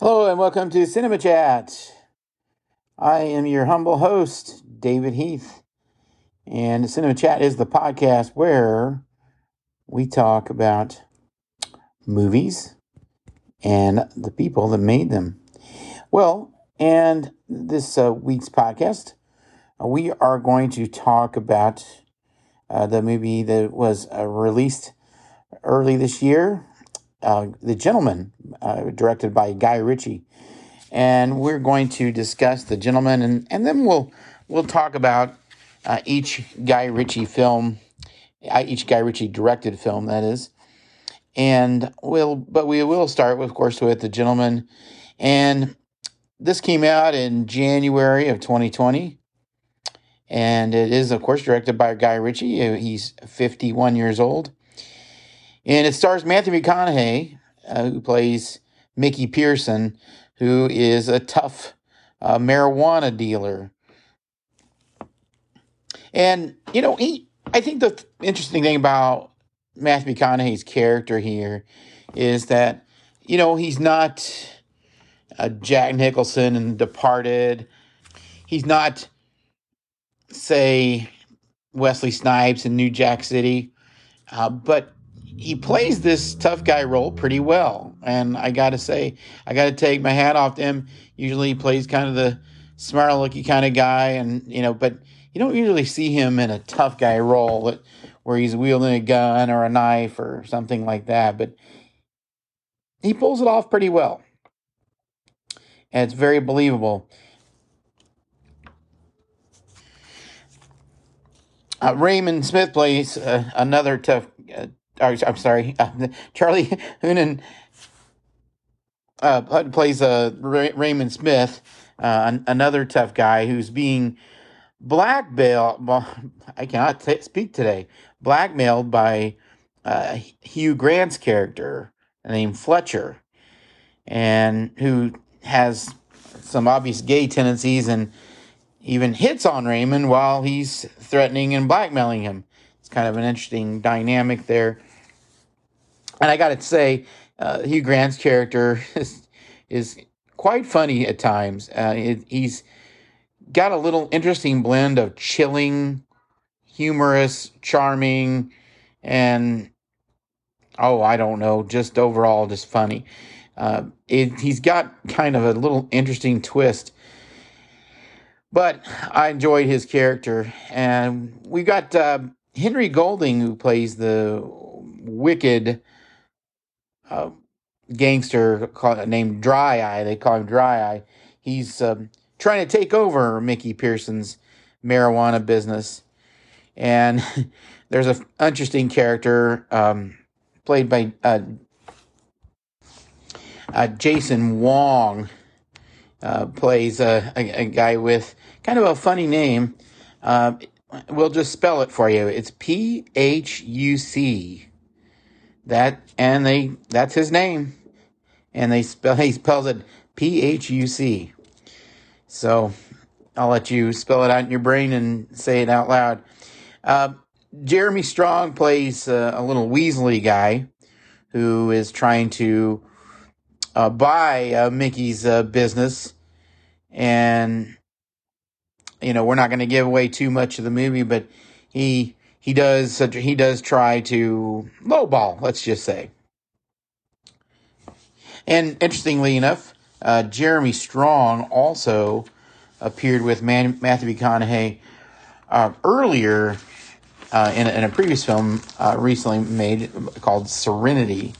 Hello and welcome to Cinema Chat. I am your humble host, David Heath. And Cinema Chat is the podcast where we talk about movies and the people that made them. Well, and this uh, week's podcast, uh, we are going to talk about uh, the movie that was uh, released early this year uh, The Gentleman, uh, directed by Guy Ritchie. And we're going to discuss The Gentleman, and, and then we'll, we'll talk about uh, each Guy Ritchie film, uh, each Guy Ritchie directed film, that is. And we'll, but we will start, of course, with The Gentleman. And this came out in January of 2020. And it is, of course, directed by Guy Ritchie. He's 51 years old. And it stars Matthew McConaughey, uh, who plays Mickey Pearson, who is a tough uh, marijuana dealer. And, you know, he, I think the interesting thing about Matthew McConaughey's character here is that, you know, he's not uh, Jack Nicholson and Departed. He's not, say, Wesley Snipes in New Jack City. Uh, but he plays this tough guy role pretty well. And I got to say, I got to take my hat off to him. Usually he plays kind of the smart looky kind of guy. And, you know, but you don't usually see him in a tough guy role where he's wielding a gun or a knife or something like that. But he pulls it off pretty well. And it's very believable. Uh, Raymond Smith plays uh, another tough uh, or, I'm sorry, uh, Charlie Hunnam uh, plays uh, Ray- Raymond Smith, uh, an- another tough guy who's being blackmailed. Well, I cannot t- speak today. Blackmailed by uh, Hugh Grant's character named Fletcher, and who has some obvious gay tendencies and even hits on Raymond while he's threatening and blackmailing him. It's kind of an interesting dynamic there. And I got to say, uh, Hugh Grant's character is, is quite funny at times. Uh, it, he's got a little interesting blend of chilling, humorous, charming, and oh, I don't know, just overall just funny. Uh, it, he's got kind of a little interesting twist. But I enjoyed his character. And we got uh, Henry Golding, who plays the wicked uh, gangster named Dry Eye. They call him Dry Eye. He's um, trying to take over Mickey Pearson's marijuana business. And there's an interesting character um, played by uh, uh, Jason Wong. Uh, plays a, a, a, guy with kind of a funny name. Uh, we'll just spell it for you. It's P H U C that and they that's his name, and they spell he spells it P H U C. So I'll let you spell it out in your brain and say it out loud. Uh, Jeremy Strong plays uh, a little Weasley guy who is trying to uh, buy uh, Mickey's uh, business, and you know we're not going to give away too much of the movie, but he he does he does try to lowball, let's just say. And interestingly enough, uh, Jeremy Strong also appeared with Man- Matthew McConaughey uh, earlier uh, in, in, a previous film uh, recently made called Serenity,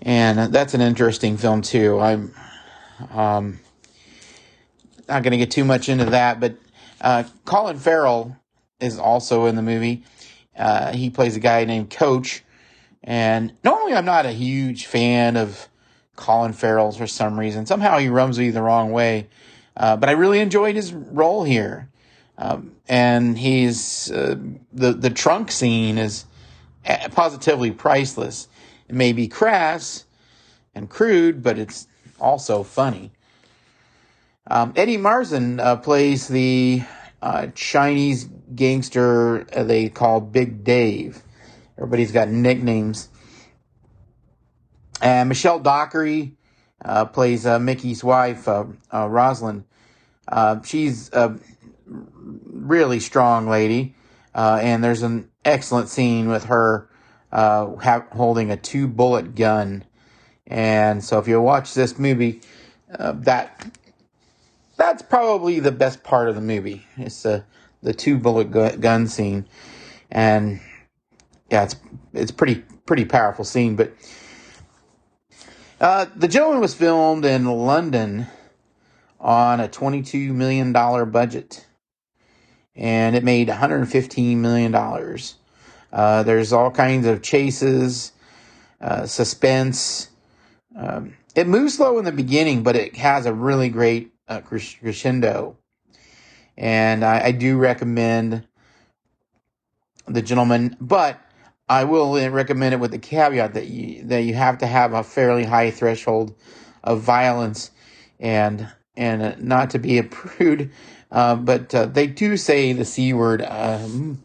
and that's an interesting film too. I'm um, not going to get too much into that, but uh, Colin Farrell is also in the movie. Uh, he plays a guy named Coach. And normally I'm not a huge fan of Colin Farrell for some reason. Somehow he rubs me the wrong way. Uh, but I really enjoyed his role here. Um, and he's, uh, the, the trunk scene is positively priceless. It may be crass and crude, but it's also funny. Um, Eddie Marsan uh, plays the uh, Chinese gangster uh, they call Big Dave. Everybody's got nicknames. And Michelle Dockery uh, plays uh, Mickey's wife, uh, uh, Rosalind. Uh, she's a really strong lady, and there's an excellent scene with her ha- holding a two bullet gun. And so, if you watch this movie, that that's probably the best part of the movie. It's the the two bullet gu- gun scene, and yeah, it's it's pretty pretty powerful scene. But uh, the gentleman was filmed in London on a twenty two million dollar budget, and it made one hundred fifteen million dollars. Uh, there's all kinds of chases, uh, suspense. Um, it moves slow in the beginning, but it has a really great uh, crescendo. And I, I do recommend the gentleman, but I will recommend it with the caveat that you that you have to have a fairly high threshold of violence, and and not to be a prude, uh, but uh, they do say the c word um,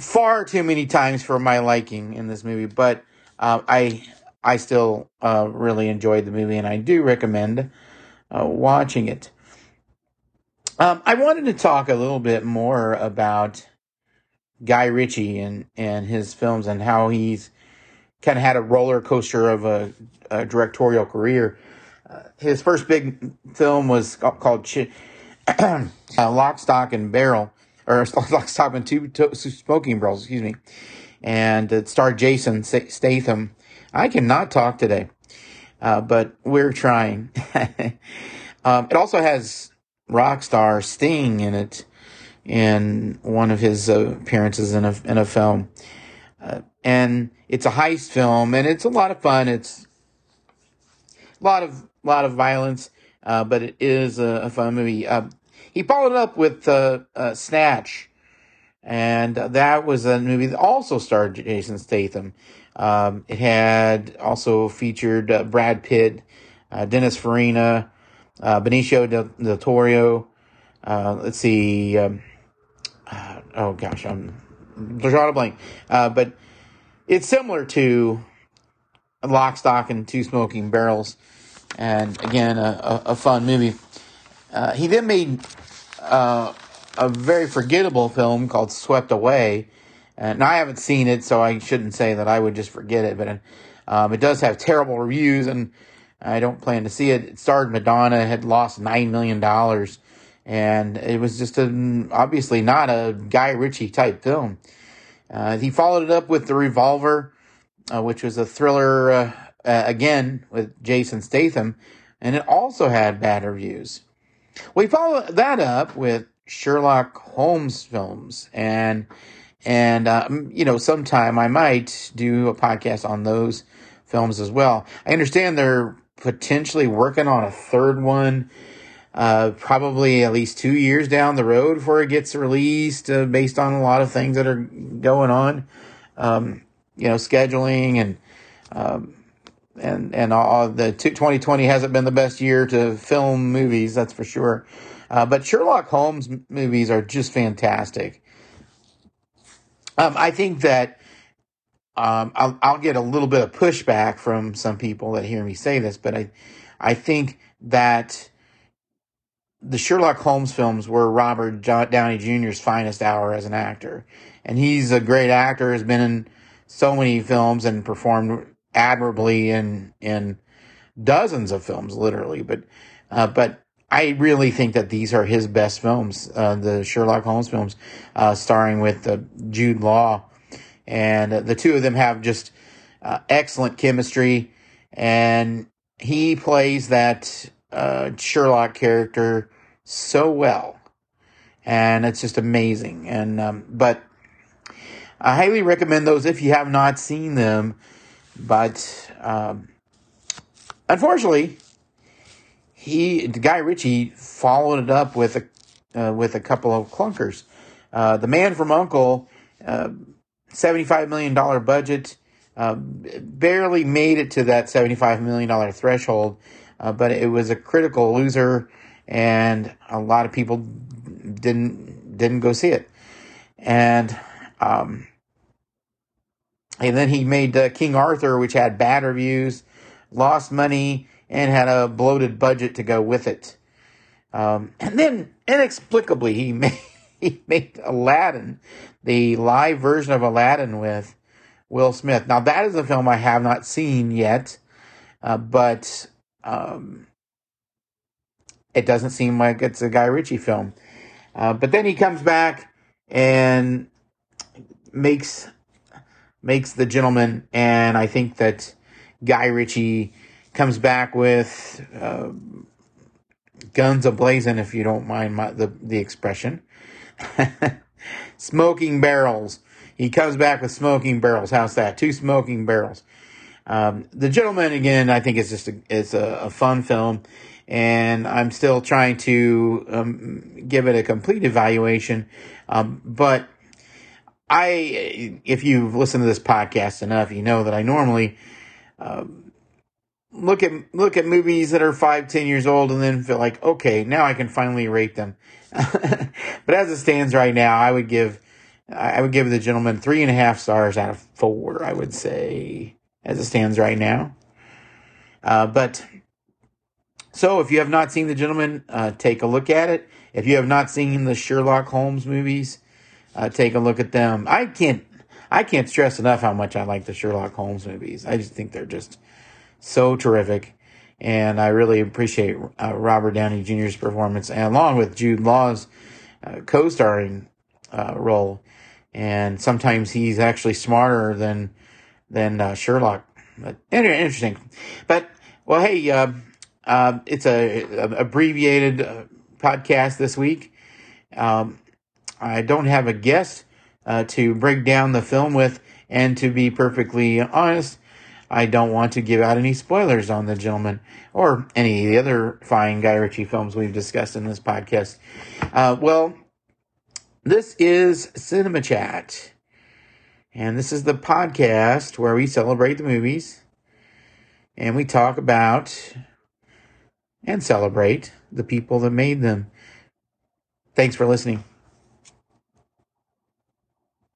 far too many times for my liking in this movie. But uh, I I still uh, really enjoyed the movie, and I do recommend uh, watching it. Um, I wanted to talk a little bit more about Guy Ritchie and, and his films and how he's kind of had a roller coaster of a, a directorial career. Uh, his first big film was called Ch- uh, Lock, Stock, and Barrel, or Lock, Stock, and Two, two Smoking Barrels, excuse me. And it starred Jason Statham. I cannot talk today, uh, but we're trying. um, it also has rock star Sting in it in one of his uh, appearances in a in a film, uh, and it's a heist film, and it's a lot of fun. It's a lot of lot of violence, uh, but it is a, a fun movie. Uh, he followed up with uh, uh, Snatch, and that was a movie that also starred Jason Statham. Um, it had also featured Brad Pitt, Dennis Farina, Benicio del, del Toro. let's see. Um, uh, oh gosh, I'm drawing a blank. Uh, but it's similar to Lock, Stock, and Two Smoking Barrels, and again, a, a, a fun movie. Uh, he then made uh, a very forgettable film called Swept Away. And I haven't seen it, so I shouldn't say that I would just forget it. But um, it does have terrible reviews, and I don't plan to see it. It starred Madonna, had lost nine million dollars and it was just a, obviously not a Guy Ritchie type film. Uh, he followed it up with The Revolver, uh, which was a thriller uh, again with Jason Statham, and it also had bad reviews. We followed that up with Sherlock Holmes films, and and um, you know sometime I might do a podcast on those films as well. I understand they're potentially working on a third one uh, probably at least two years down the road before it gets released, uh, based on a lot of things that are going on, um, you know, scheduling and um, and and all the 2020 hasn't been the best year to film movies, that's for sure. Uh, but Sherlock Holmes movies are just fantastic. Um, I think that um, I'll, I'll get a little bit of pushback from some people that hear me say this, but I I think that the Sherlock Holmes films were Robert Downey Jr.'s finest hour as an actor. And he's a great actor, has been in so many films and performed admirably in, in dozens of films, literally. But, uh, but I really think that these are his best films, uh, the Sherlock Holmes films, uh, starring with uh, Jude Law. And uh, the two of them have just uh, excellent chemistry. And he plays that Sherlock character so well, and it's just amazing. And um, but I highly recommend those if you have not seen them. But um, unfortunately, he Guy Ritchie followed it up with a uh, with a couple of clunkers. Uh, the Man from Uncle, uh, seventy five million dollar budget, uh, barely made it to that seventy five million dollar threshold, uh, but it was a critical loser and a lot of people didn't didn't go see it. And um, and then he made uh, King Arthur, which had bad reviews, lost money, and had a bloated budget to go with it. Um, and then inexplicably, he made, he made Aladdin, the live version of Aladdin with Will Smith. Now, that is a film I have not seen yet, uh, but um, it doesn't seem like it's a Guy Ritchie film. Uh, but then he comes back and makes makes the gentleman, and I think that Guy Ritchie comes back with uh, guns ablazing, if you don't mind my, the the expression. smoking barrels. He comes back with smoking barrels. How's that? Two smoking barrels. Um, the gentleman again, I think it's just a, it's a, a fun film, and I'm still trying to um, give it a complete evaluation. Um, but I, if you've listened to this podcast enough, you know that I normally um, look at look at movies that are five, ten years old, and then feel like, okay, now I can finally rate them. but as it stands right now, I would give I would give the gentleman three and a half stars out of four. I would say as it stands right now. Uh, but so if you have not seen the gentleman, uh, take a look at it. If you have not seen the Sherlock Holmes movies, uh, take a look at them. I can't I can't stress enough how much I like the Sherlock Holmes movies. I just think they're just so terrific. And I really appreciate uh, Robert Downey Jr.'s performance, and along with Jude Law's uh, co-starring uh, role. And sometimes he's actually smarter than than uh, Sherlock. But interesting. But well, hey, uh, uh, it's a, a abbreviated podcast this week. Um, I don't have a guest uh, to break down the film with, and to be perfectly honest, I don't want to give out any spoilers on The Gentleman or any of the other fine Guy Ritchie films we've discussed in this podcast. Uh, well, this is Cinema Chat, and this is the podcast where we celebrate the movies and we talk about and celebrate the people that made them. Thanks for listening.